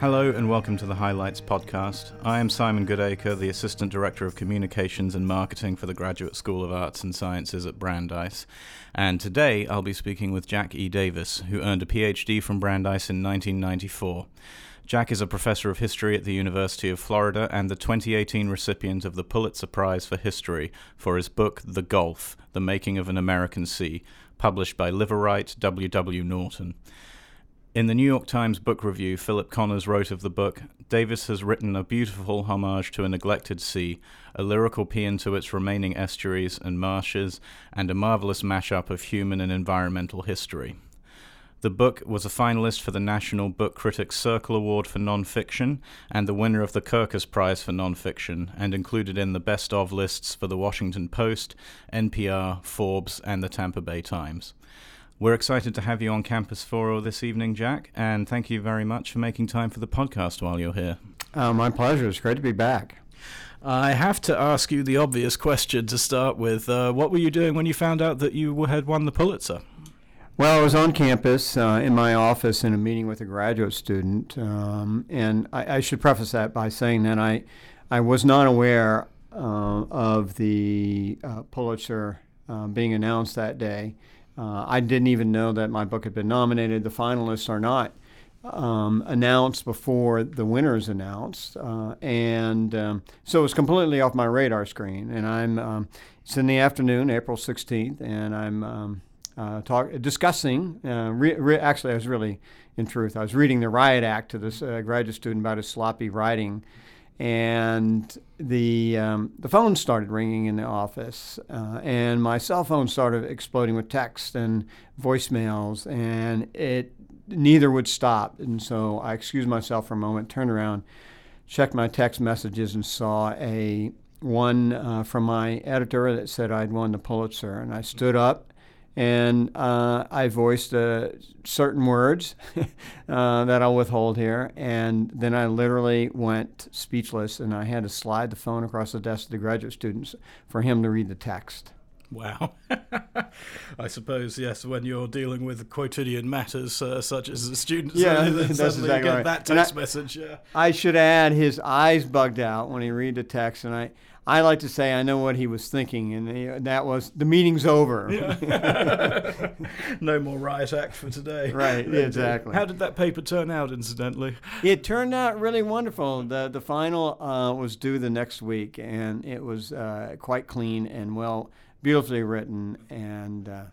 Hello and welcome to the Highlights podcast. I am Simon Goodacre, the Assistant Director of Communications and Marketing for the Graduate School of Arts and Sciences at Brandeis. And today I'll be speaking with Jack E. Davis, who earned a PhD from Brandeis in 1994. Jack is a professor of history at the University of Florida and the 2018 recipient of the Pulitzer Prize for History for his book The Gulf The Making of an American Sea, published by Liveright W. W. Norton. In the New York Times book review, Philip Connors wrote of the book Davis has written a beautiful homage to a neglected sea, a lyrical paean to its remaining estuaries and marshes, and a marvelous mashup of human and environmental history. The book was a finalist for the National Book Critics Circle Award for Nonfiction and the winner of the Kirkus Prize for Nonfiction, and included in the best of lists for the Washington Post, NPR, Forbes, and the Tampa Bay Times. We're excited to have you on campus for this evening, Jack, and thank you very much for making time for the podcast while you're here. Uh, my pleasure. It's great to be back. I have to ask you the obvious question to start with. Uh, what were you doing when you found out that you had won the Pulitzer? Well, I was on campus uh, in my office in a meeting with a graduate student, um, and I, I, should preface that by saying that I, I was not aware uh, of the uh, Pulitzer uh, being announced that day. Uh, I didn't even know that my book had been nominated. The finalists are not um, announced before the winners announced, uh, and um, so it's completely off my radar screen. And I'm um, it's in the afternoon, April 16th, and I'm um, uh, talk, discussing. Uh, re, re, actually, I was really, in truth, I was reading the riot act to this uh, graduate student about his sloppy writing and the um, the phone started ringing in the office, uh, and my cell phone started exploding with text and voicemails, and it neither would stop. And so I excused myself for a moment, turned around, checked my text messages, and saw a one uh, from my editor that said I'd won the Pulitzer, and I stood up and uh, I voiced uh, certain words uh, that I'll withhold here, and then I literally went speechless, and I had to slide the phone across the desk to the graduate students for him to read the text. Wow. I suppose, yes, when you're dealing with quotidian matters uh, such as the students, yeah, that's exactly get right. that text I, message. Yeah. I should add, his eyes bugged out when he read the text, and I, I like to say I know what he was thinking, and that was the meeting's over. Yeah. no more riot act for today. Right, exactly. How did that paper turn out, incidentally? It turned out really wonderful. The the final uh, was due the next week, and it was uh, quite clean and well, beautifully written, and uh,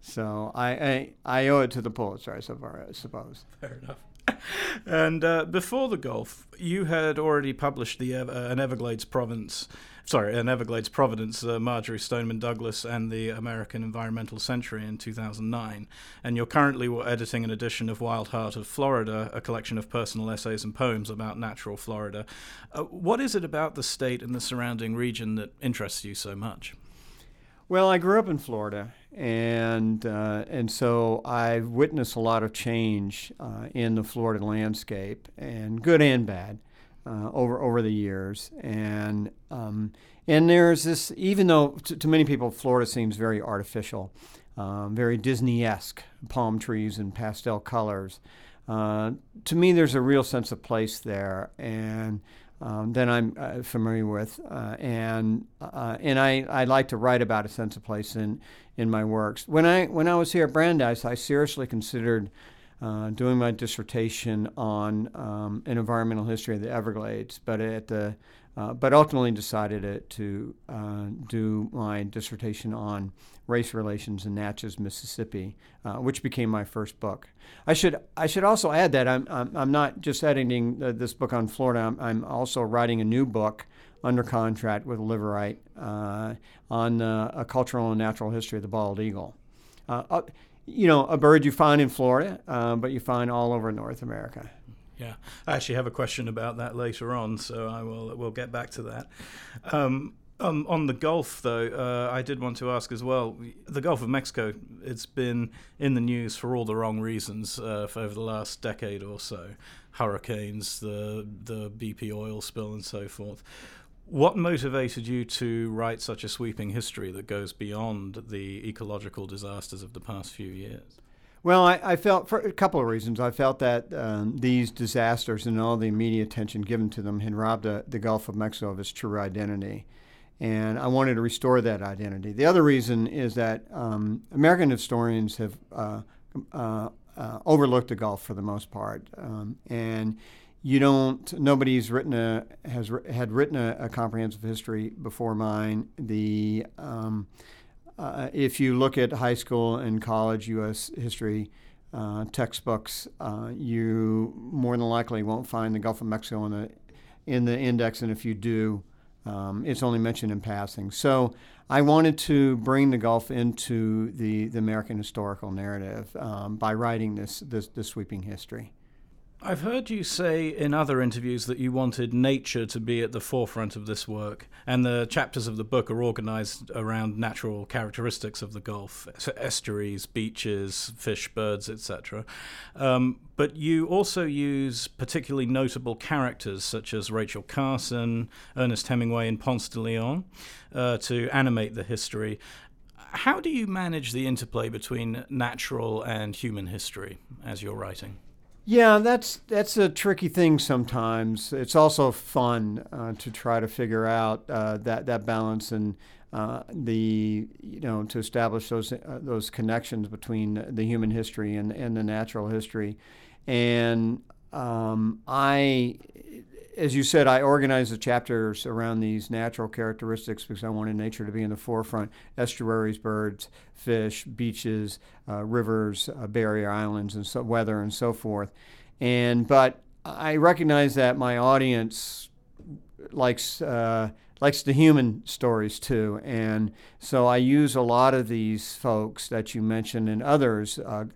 so I, I, I owe it to the Pulitzer, I suppose. Fair enough and uh, before the Gulf, you had already published the uh, an Everglades Province, sorry, an Everglades Providence, uh, Marjory Stoneman Douglas and the American Environmental Century in 2009, and you're currently editing an edition of Wild Heart of Florida, a collection of personal essays and poems about natural Florida. Uh, what is it about the state and the surrounding region that interests you so much? Well, I grew up in Florida, and uh, and so I've witnessed a lot of change uh, in the Florida landscape, and good and bad, uh, over over the years. And um, and there's this, even though to, to, many people Florida seems very artificial, um, very Disney-esque, palm trees and pastel colors. Uh, to me, there's a real sense of place there, and um, I'm uh, familiar with, uh, and uh, and I, I like to write about a sense of place in in my works. When I when I was here at Brandeis, I seriously considered uh, doing my dissertation on um, an environmental history of the Everglades, but at the uh, but ultimately decided it to uh, do my dissertation on race relations in Natchez, Mississippi, uh, which became my first book. I should I should also add that I'm I'm, I'm not just editing this book on Florida. I'm, I'm, also writing a new book under contract with Liveright uh, on uh, a cultural and natural history of the bald eagle. Uh, you know, a bird you find in Florida, but you find all over North America. Yeah, I actually have a question about that later on, so I will we'll get back to that. Um, um, on the Gulf, though, uh, I did want to ask as well. The Gulf of Mexico, it's been in the news for all the wrong reasons uh, for over the last decade or so. Hurricanes, the the BP oil spill, and so forth. What motivated you to write such a sweeping history that goes beyond the ecological disasters of the past few years? Well, I, I, felt for a couple of reasons. I felt that um, these disasters and all the media attention given to them had robbed uh, the Gulf of Mexico of its true identity. And I wanted to restore that identity. The other reason is that um, American historians have uh, uh, uh overlooked the Gulf for the most part. Um, and you don't, nobody's written a, has had written a, a comprehensive history before mine. The, um, uh, if you look at high school and college U.S. history uh, textbooks, uh, you more than likely won't find the Gulf of Mexico in the in the index, and if you do, um, it's only mentioned in passing. So I wanted to bring the Gulf into the, the American historical narrative um, by writing this, this, this sweeping history. I've heard you say in other interviews that you wanted nature to be at the forefront of this work, and the chapters of the book are organized around natural characteristics of the Gulf estuaries, beaches, fish, birds, etc. Um, but you also use particularly notable characters such as Rachel Carson, Ernest Hemingway, and Ponce de Leon uh, to animate the history. How do you manage the interplay between natural and human history as you're writing? Yeah, that's that's a tricky thing sometimes. It's also fun uh, to try to figure out uh, that that balance and uh, the you know to establish those uh, those connections between the human history and, and the natural history. And um, I as you said, I organized the chapters around these natural characteristics because I wanted nature to be in the forefront estuaries, birds, fish, beaches, uh, rivers, uh, barrier islands, and so, weather, and so forth. And but I recognize that my audience likes uh, likes the human stories too, and so I use a lot of these folks that you mentioned and others, uh,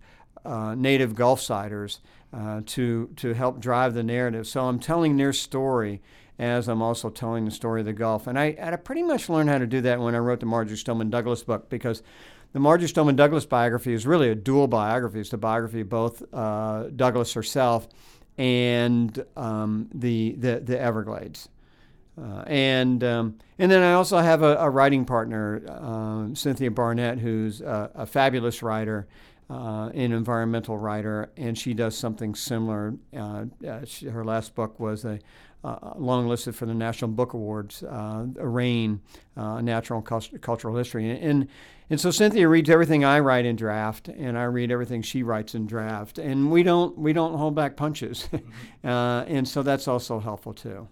uh, native Gulfsiders uh, to to help drive the narrative. So I'm telling their story as I'm also telling the story of the Gulf. And I, I pretty much learned how to do that when I wrote the Marjory Stoneman Douglas book because the Marjory Stoneman Douglas biography is really a dual biography. It's the biography of both uh, Douglas herself and um, the, the, the Everglades. Uh, and um, and then I also have a, a writing partner, uh, Cynthia Barnett, who's a, a fabulous writer uh, an environmental writer, and she does something similar. Uh, uh she, her last book was a uh, long listed for the National Book Awards, uh, RAIN, uh, Natural and Cultural History. And, and, and so Cynthia reads everything I write in draft, and I read everything she writes in draft, and we don't we don't hold back punches, mm-hmm. uh, and so that's also helpful too.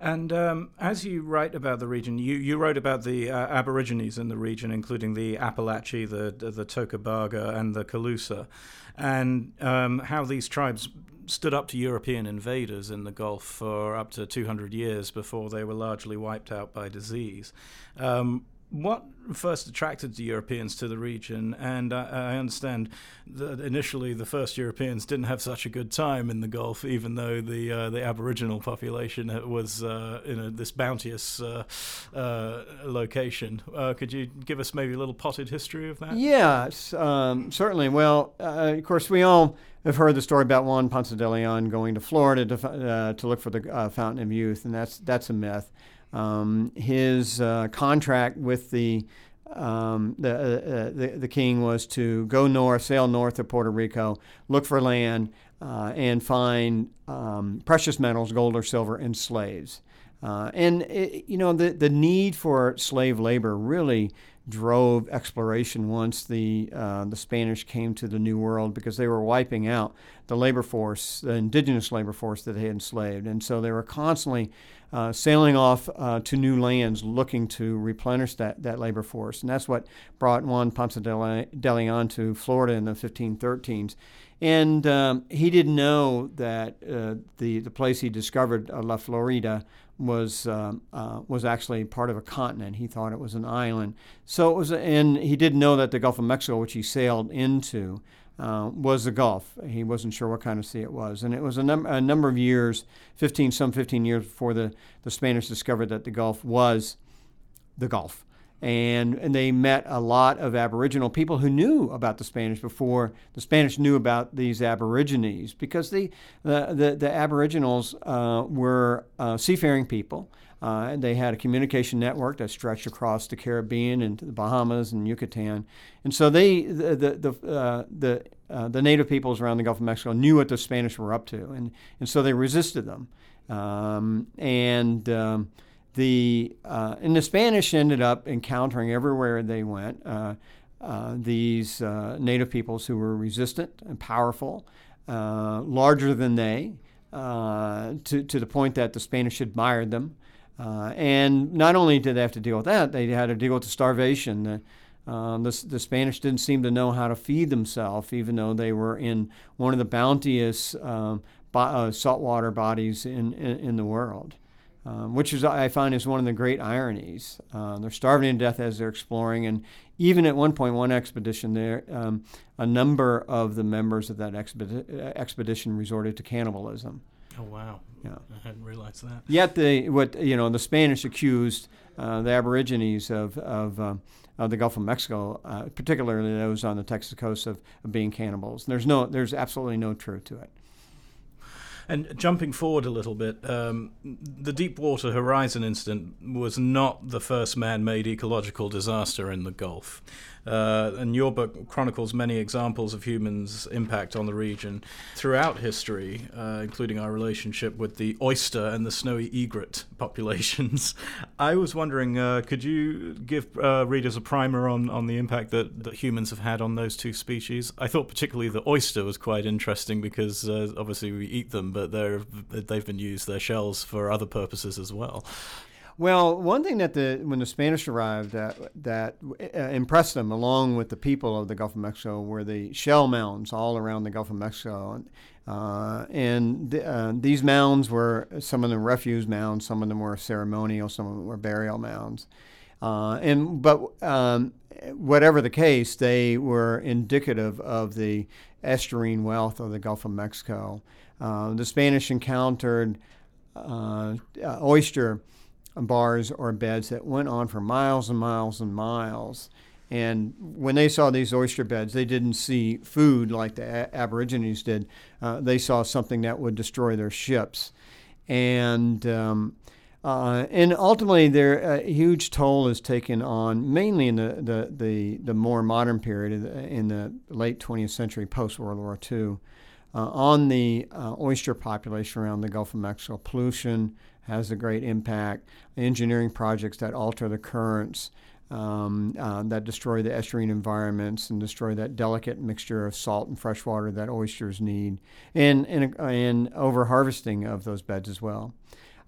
And um, as you write about the region, you, you wrote about the uh, Aborigines in the region, including the Apalachee, the the, the and the Calusa, and um, how these tribes stood up to European invaders in the Gulf for up to 200 years before they were largely wiped out by disease. Um, what first attracted the Europeans to the region? And I, I, understand that initially the first Europeans didn't have such a good time in the Gulf, even though the uh, the Aboriginal population was uh, in a, this bounteous uh, uh location. Uh, could you give us maybe a little potted history of that? Yes, um, certainly. Well, uh, of course, we all have heard the story about Juan Ponce de Leon going to Florida to, to look for the Fountain of Youth, and that's that's a myth. Um, his uh, contract with the um, the, uh, uh, the, the king was to go north, sail north of Puerto Rico, look for land, uh, and find um, precious metals, gold or silver, and slaves. Uh, and it, you know the the need for slave labor really drove exploration once the uh, the Spanish came to the New World because they were wiping out the labor force, the indigenous labor force that they had enslaved, and so they were constantly uh, sailing off uh, to new lands looking to replenish that, that labor force. And that's what brought Juan Ponce de Leon to Florida in the 1513s. And um, he didn't know that uh, the, the place he discovered, uh, La Florida, was um, uh, was actually part of a continent. He thought it was an island. So it was, and he didn't know that the Gulf of Mexico, which he sailed into, uh, was the Gulf. He wasn't sure what kind of sea it was, and it was a, num- a number of years, 15, some 15 years before the, the Spanish discovered that the Gulf was the Gulf. And, and they met a lot of Aboriginal people who knew about the Spanish before the Spanish knew about these Aborigines because the, the, the, the Aboriginals uh, were uh, seafaring people. Uh, they had a communication network that stretched across the Caribbean and the Bahamas and Yucatan, and so they the the the, uh, the, uh, the native peoples around the Gulf of Mexico knew what the Spanish were up to, and and so they resisted them, um, and um, the uh, and the Spanish ended up encountering everywhere they went uh, uh, these uh, native peoples who were resistant and powerful, uh, larger than they, uh, to to the point that the Spanish admired them. and not only did they have to deal with that, they had to deal with the starvation. The, the, the, Spanish didn't seem to know how to feed themselves, even though they were in one of the bounteous um, bo- saltwater bodies in, in, in the world um, which is I find is one of the great ironies. Uh, they're starving to death as they're exploring, and even at one point, one expedition there, um, a number of the members of that expedi- expedition resorted to cannibalism. Oh wow! Yeah, I hadn't realized that. Yet the what you know the Spanish accused uh, the Aborigines of of, uh, of the Gulf of Mexico, uh, particularly those on the Texas coast, of, of being cannibals. And there's no there's absolutely no truth to it. And jumping forward a little bit, um, the Deepwater Horizon incident was not the first man made ecological disaster in the Gulf. Uh, and your book chronicles many examples of humans' impact on the region throughout history, uh, including our relationship with the oyster and the snowy egret populations. I was wondering, uh, could you give uh, readers a primer on, on the impact that, that humans have had on those two species? I thought particularly the oyster was quite interesting because uh, obviously we eat them, but they're, they've been used, their shells, for other purposes as well. Well, one thing that the when the Spanish arrived that uh, impressed them, along with the people of the Gulf of Mexico, were the shell mounds all around the Gulf of Mexico, uh, and uh, these mounds were some of them refuse mounds, some of them were ceremonial, some of them were burial mounds, uh, and but um, whatever the case, they were indicative of the estuarine wealth of the Gulf of Mexico. Uh, the Spanish encountered oyster bars or beds that went on for miles and miles and miles. And when they saw these oyster beds, they didn't see food like the a- Aborigines did. Uh, they saw something that would destroy their ships. And um, uh, and ultimately, there a huge toll is taken on mainly in the, the, the, the more modern period in the late 20th century, post World War II, uh, on the uh, oyster population around the Gulf of Mexico. Pollution, has a great impact. Engineering projects that alter the currents, um, uh, that destroy the estuarine environments and destroy that delicate mixture of salt and fresh water that oysters need, and, and, and over harvesting of those beds as well.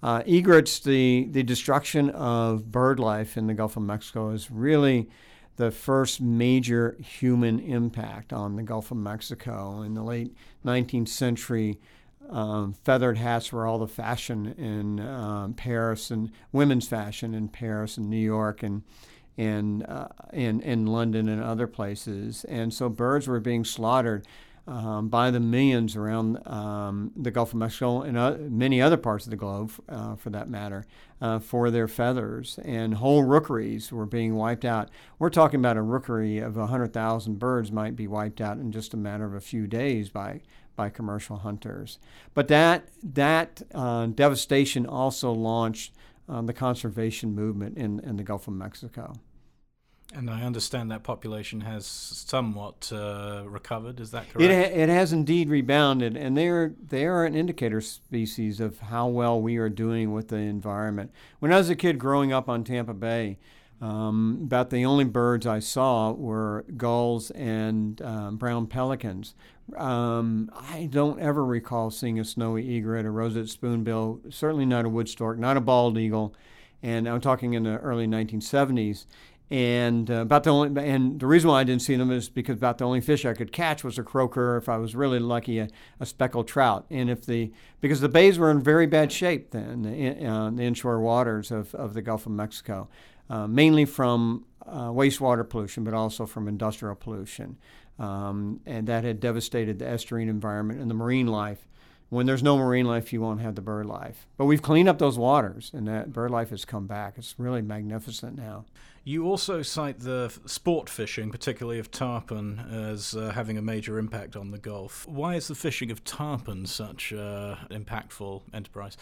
Uh, egrets, the, the destruction of bird life in the Gulf of Mexico is really the first major human impact on the Gulf of Mexico. In the late 19th century, um, feathered hats were all the fashion in um, Paris and women's fashion in Paris and New York and and uh, in in London and other places. And so birds were being slaughtered um, by the millions around um, the Gulf of Mexico and uh, many other parts of the globe, uh, for that matter, uh, for their feathers. And whole rookeries were being wiped out. We're talking about a rookery of 100,000 birds might be wiped out in just a matter of a few days by by commercial hunters. But that that uh, devastation also launched uh, the conservation movement in, in the Gulf of Mexico. And I understand that population has somewhat uh, recovered. Is that correct? It, ha- it has indeed rebounded, and they are they are an indicator species of how well we are doing with the environment. When I was a kid growing up on Tampa Bay, um, about the only birds I saw were gulls and um, brown pelicans. Um, I don't ever recall seeing a snowy egret, a roseate spoonbill, certainly not a wood stork, not a bald eagle. And I'm talking in the early 1970s. And uh, about the only, and the reason why I didn't see them is because about the only fish I could catch was a croaker. If I was really lucky, a, a speckled trout. And if the because the bays were in very bad shape then, the, uh, the inshore waters of, of the Gulf of Mexico. Uh, mainly from uh, wastewater pollution, but also from industrial pollution. Um, and that had devastated the estuarine environment and the marine life. When there's no marine life, you won't have the bird life. But we've cleaned up those waters, and that bird life has come back. It's really magnificent now. You also cite the sport fishing, particularly of tarpon, as uh, having a major impact on the Gulf. Why is the fishing of tarpon such an uh, impactful enterprise?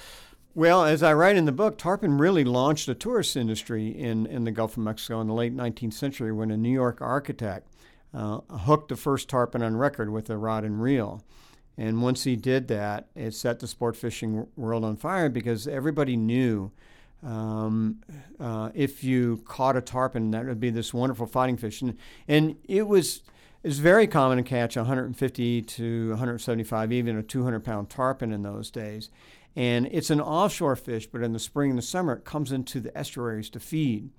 Well, as I write in the book, tarpon really launched a tourist industry in, in the Gulf of Mexico in the late 19th century when a New York architect uh, hooked the first tarpon on record with a rod and reel. And once he did that, it set the sport fishing world on fire because everybody knew um, uh, if you caught a tarpon, that would be this wonderful fighting fish. And, and it was very common to catch 150 to 175, even a 200 pound tarpon in those days. And it's an offshore fish, but in the spring and the summer, it comes into the estuaries to feed.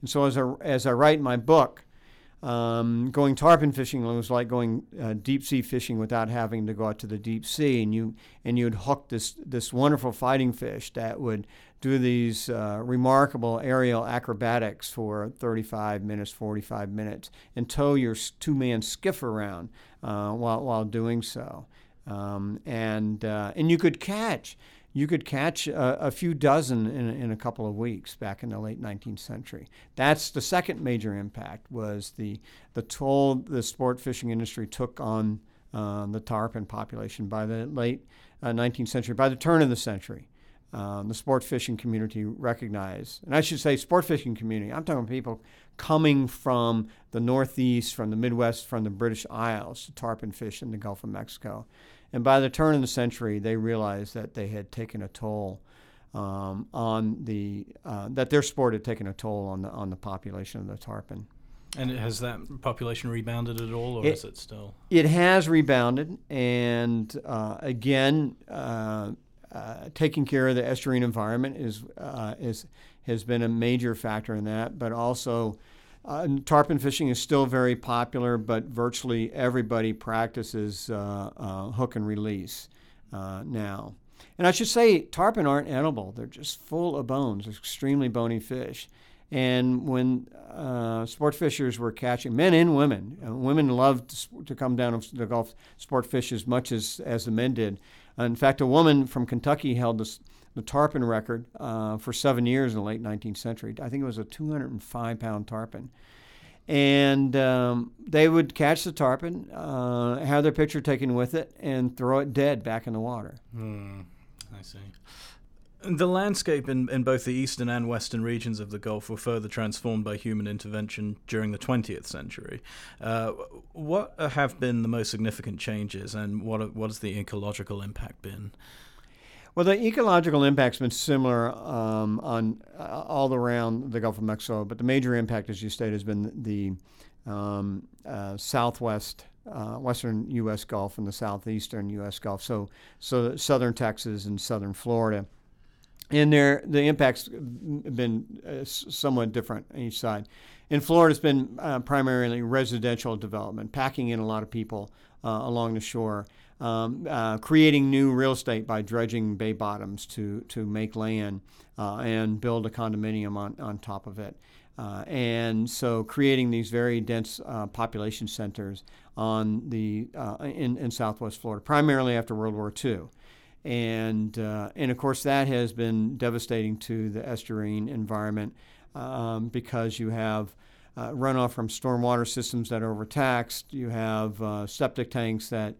And so, as I, as I write my book, um, going tarpon fishing was like going uh, deep sea fishing without having to go out to the deep sea, and you and you'd hook this this wonderful fighting fish that would do these uh, remarkable aerial acrobatics for 35 minutes, 45 minutes, and tow your two man skiff around uh, while while doing so, um, and uh, and you could catch you could catch a, a few dozen in, in, a couple of weeks back in the late 19th century. That's the second major impact was the, the toll the sport fishing industry took on uh, the tarpon population by the late uh, 19th century. By the turn of the century, um, the sport fishing community recognized, and I should say sport fishing community, I'm talking people coming from the Northeast, from the Midwest, from the British Isles to tarpon fish in the Gulf of Mexico. And by the turn of the century, they realized that they had taken a toll um, on the uh, that their sport had taken a toll on the on the population of the tarpon. And has that population rebounded at all, or it, is it still? It has rebounded, and uh, again, uh, uh taking care of the estuarine environment is uh, is has been a major factor in that, but also uh, tarpon fishing is still very popular, but virtually everybody practices uh, uh, hook and release uh, now. And I should say, tarpon aren't edible. They're just full of bones, extremely bony fish. And when uh, sport fishers were catching, men and women, uh, women loved to come down to the Gulf sport fish as much as, as the men did. in fact, a woman from Kentucky held this the tarpon record uh, for seven years in the late 19th century. I think it was a 205 pound tarpon. And um, they would catch the tarpon, uh, have their picture taken with it, and throw it dead back in the water. Hmm, I see. The landscape in, in both the eastern and western regions of the Gulf were further transformed by human intervention during the 20th century. Uh, what have been the most significant changes, and what, what has the ecological impact been? Well, the ecological impact's been similar um, on uh, all around the Gulf of Mexico, but the major impact, as you stated, has been the um, uh, southwest, uh, western U.S. Gulf and the southeastern U.S. Gulf. So, so southern Texas and southern Florida, and there the impacts have been uh, somewhat different on each side. In Florida, it's been uh, primarily residential development, packing in a lot of people uh, along the shore um, uh, creating new real estate by dredging bay bottoms to, to make land uh, and build a condominium on, on top of it. Uh, and so creating these very dense uh, population centers on the, uh, in, in southwest Florida, primarily after World War II. And, uh, and of course, that has been devastating to the estuarine environment um, because you have runoff from stormwater systems that are overtaxed, you have septic tanks that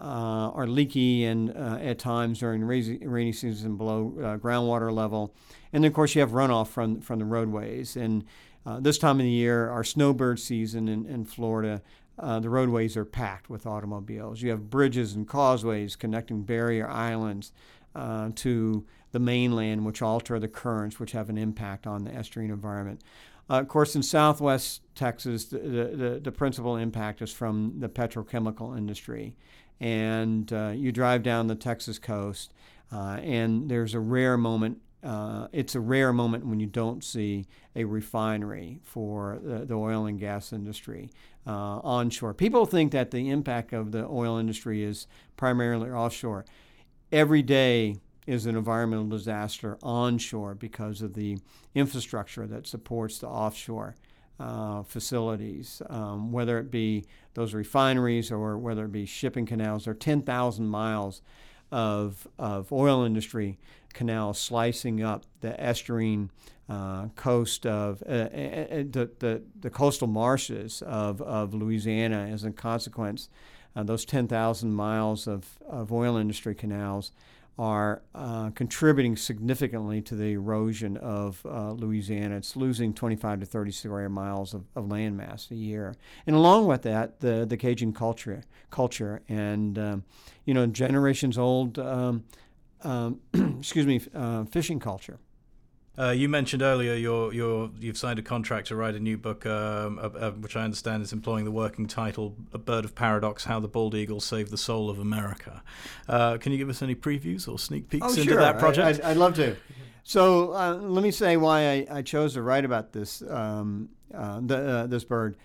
uh, are leaky and uh, at times during rainy, rainy season below uh, groundwater level. And then, of course, you have runoff from, from the roadways. And uh, this time of the year, our snowbird season in, in Florida, uh, the roadways are packed with automobiles. You have bridges and causeways connecting barrier islands uh, to the mainland, which alter the currents, which have an impact on the estuarine environment. Uh, of course, in southwest Texas, the, the, the, principal impact is from the petrochemical industry and uh, you drive down the Texas coast, uh, and there's a rare moment. Uh, it's a rare moment when you don't see a refinery for the, the oil and gas industry uh, onshore. People think that the impact of the oil industry is primarily offshore. Every day is an environmental disaster onshore because of the infrastructure that supports the offshore uh, facilities, um, whether it be those refineries or whether it be shipping canals. There are 10,000 miles of, of oil industry canals slicing up the estuarine uh, coast of uh, uh, uh, the, the, the coastal marshes of, of Louisiana as a consequence. Uh, those 10,000 miles of, of oil industry canals are uh, contributing significantly to the erosion of uh, Louisiana. It's losing 25 to 30 square miles of, of land mass a year. And along with that, the, the Cajun culture, culture and, um, you know, generations old, um, um, excuse me, uh, fishing culture. Uh, you mentioned earlier you're, you're, you've signed a contract to write a new book, um, uh, uh, which I understand is employing the working title "A Bird of Paradox: How the Bald Eagle Saved the Soul of America." Uh, can you give us any previews or sneak peeks oh, into sure. that project? I, would love to. So uh, let me say why I, I, chose to write about this um, uh, the, this bird.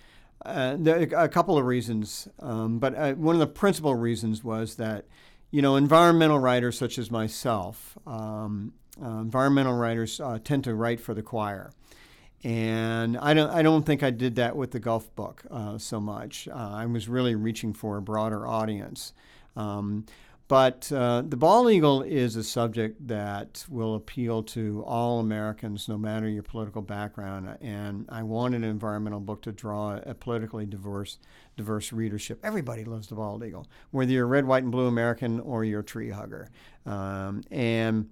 there a couple of reasons, um, but one of the principal reasons was that you know environmental writers such as myself. Um, uh, environmental writers uh, tend to write for the choir. And I don't, I don't think I did that with the Gulf book uh, so much. Uh, I was really reaching for a broader audience. Um, but uh, the bald eagle is a subject that will appeal to all Americans, no matter your political background. And I wanted an environmental book to draw a politically diverse, diverse readership. Everybody loves the bald eagle, whether you're a red, white, and blue American or you're a tree hugger. Um, and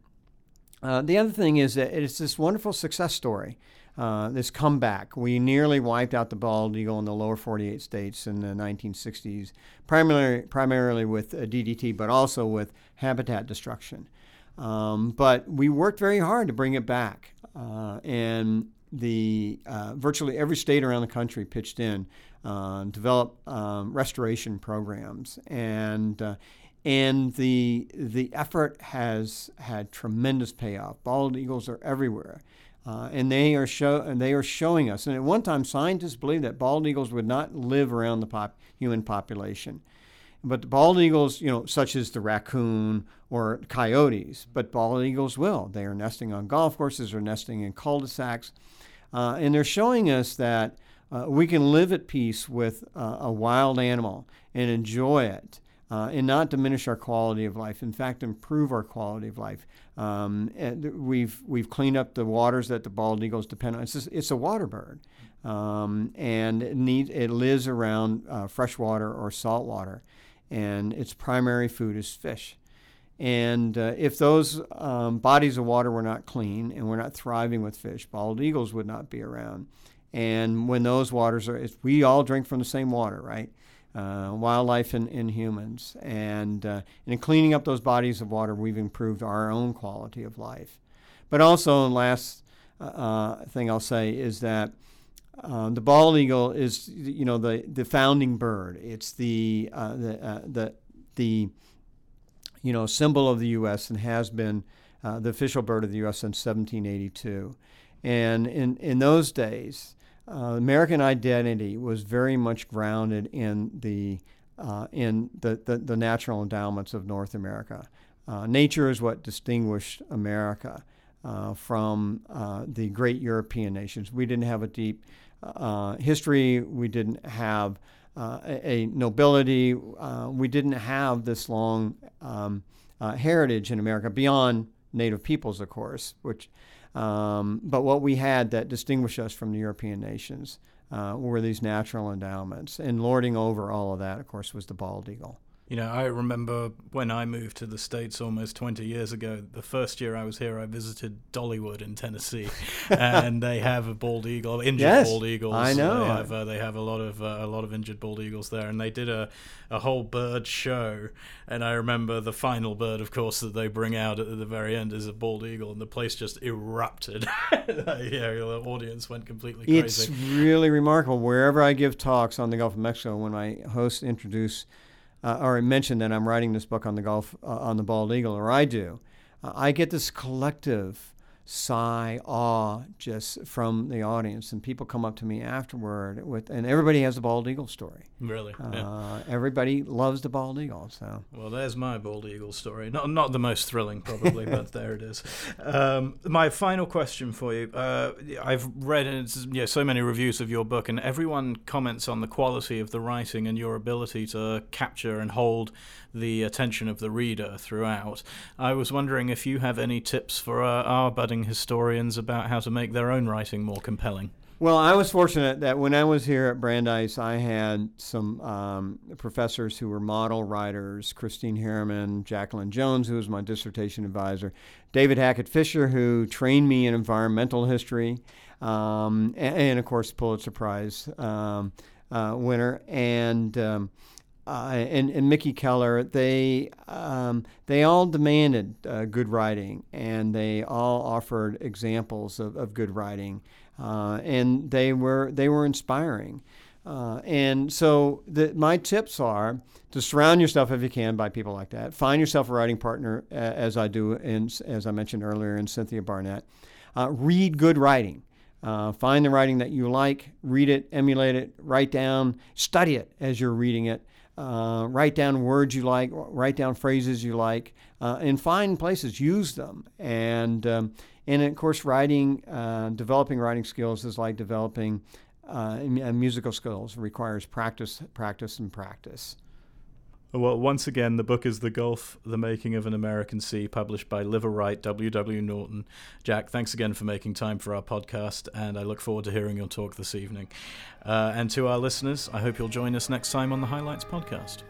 uh, the other thing is that it's this wonderful success story, uh, this comeback. We nearly wiped out the bald eagle in the lower 48 states in the 1960s, primarily, primarily with uh, DDT, but also with habitat destruction. Um, but we worked very hard to bring it back. Uh, and the uh, virtually every state around the country pitched in, developed um, restoration programs, and and the the effort has had tremendous payoff. Bald eagles are everywhere, uh, and they are show and they are showing us. And at one time, scientists believed that bald eagles would not live around the pop, human population, but the bald eagles, you know, such as the raccoon or coyotes, but bald eagles will. They are nesting on golf courses or nesting in cul-de-sacs, uh, and they're showing us that. Uh, we can live at peace with uh, a wild animal and enjoy it uh, and not diminish our quality of life. In fact, improve our quality of life. Um, we've we've cleaned up the waters that the bald eagles depend on. It's just, it's a water bird, um, and it needs it lives around uh, fresh water or salt water, and its primary food is fish. And uh, if those um, bodies of water were not clean and we're not thriving with fish, bald eagles would not be around. And when those waters are, we all drink from the same water, right? Uh, wildlife and, and, humans. And, uh, in cleaning up those bodies of water, we've improved our own quality of life. But also, last uh, uh, thing I'll say is that uh, the bald eagle is, you know, the, the founding bird. It's the, uh, the, the, the, you know, symbol of the U.S. and has been the official bird of the U.S. since 1782. And in, in those days, uh, American identity was very much grounded in the uh, in the, the, the, natural endowments of North America. Uh, nature is what distinguished America uh, from uh, the great European nations. We didn't have a deep uh, history. We didn't have a, a, nobility. we didn't have this long um, heritage in America beyond native peoples, of course, which um, but what we had that distinguished us from the European nations uh, were these natural endowments. And lording over all of that, of course, was the bald eagle. You know, I remember when I moved to the States almost 20 years ago, the first year I was here, I visited Dollywood in Tennessee, and they have a bald eagle, injured yes, bald eagles. I know. They have, uh, they have a lot of uh, a lot of injured bald eagles there, and they did a, a whole bird show. And I remember the final bird, of course, that they bring out at the very end is a bald eagle, and the place just erupted. yeah, the audience went completely crazy. It's really remarkable. Wherever I give talks on the Gulf of Mexico, when my hosts introduce uh, or mention that I'm writing this book on the Gulf uh, on the bald eagle, or I do, uh, I get this collective sigh, awe just from the audience. And people come up to me afterward with, and everybody has a bald eagle story. Really? Uh, yeah. Everybody loves the bald eagle. So. Well, there's my bald eagle story. Not not the most thrilling, probably, but there it is. Um, my final question for you. Uh, I've read yeah, so many reviews of your book, and everyone comments on the quality of the writing and your ability to capture and hold the attention of the reader throughout. I was wondering if you have any tips for uh, our budding historians about how to make their own writing more compelling. Well, I was fortunate that when I was here at Brandeis, I had some um, professors who were model writers Christine Harriman, Jacqueline Jones, who was my dissertation advisor, David Hackett Fischer, who trained me in environmental history, um, and, and, of course, Pulitzer Prize um, uh, winner, and um, uh, and, and Mickey Keller, they um, they all demanded uh, good writing, and they all offered examples of, of good writing, uh, and they were they were inspiring. Uh, and so the, my tips are to surround yourself if you can by people like that. Find yourself a writing partner, as I do, in, as I mentioned earlier, in Cynthia Barnett. Uh, read good writing. Uh, find the writing that you like, read it, emulate it, write down, study it as you're reading it. Uh, write down words you like, write down phrases you like, uh, and find places, use them. And, um, and of course, writing, uh, developing writing skills is like developing uh, musical skills, it requires practice, practice, and practice. Well, once again, the book is The Gulf, The Making of an American Sea, published by Liveright, W.W. Norton. Jack, thanks again for making time for our podcast, and I look forward to hearing your talk this evening. Uh, and to our listeners, I hope you'll join us next time on the Highlights podcast.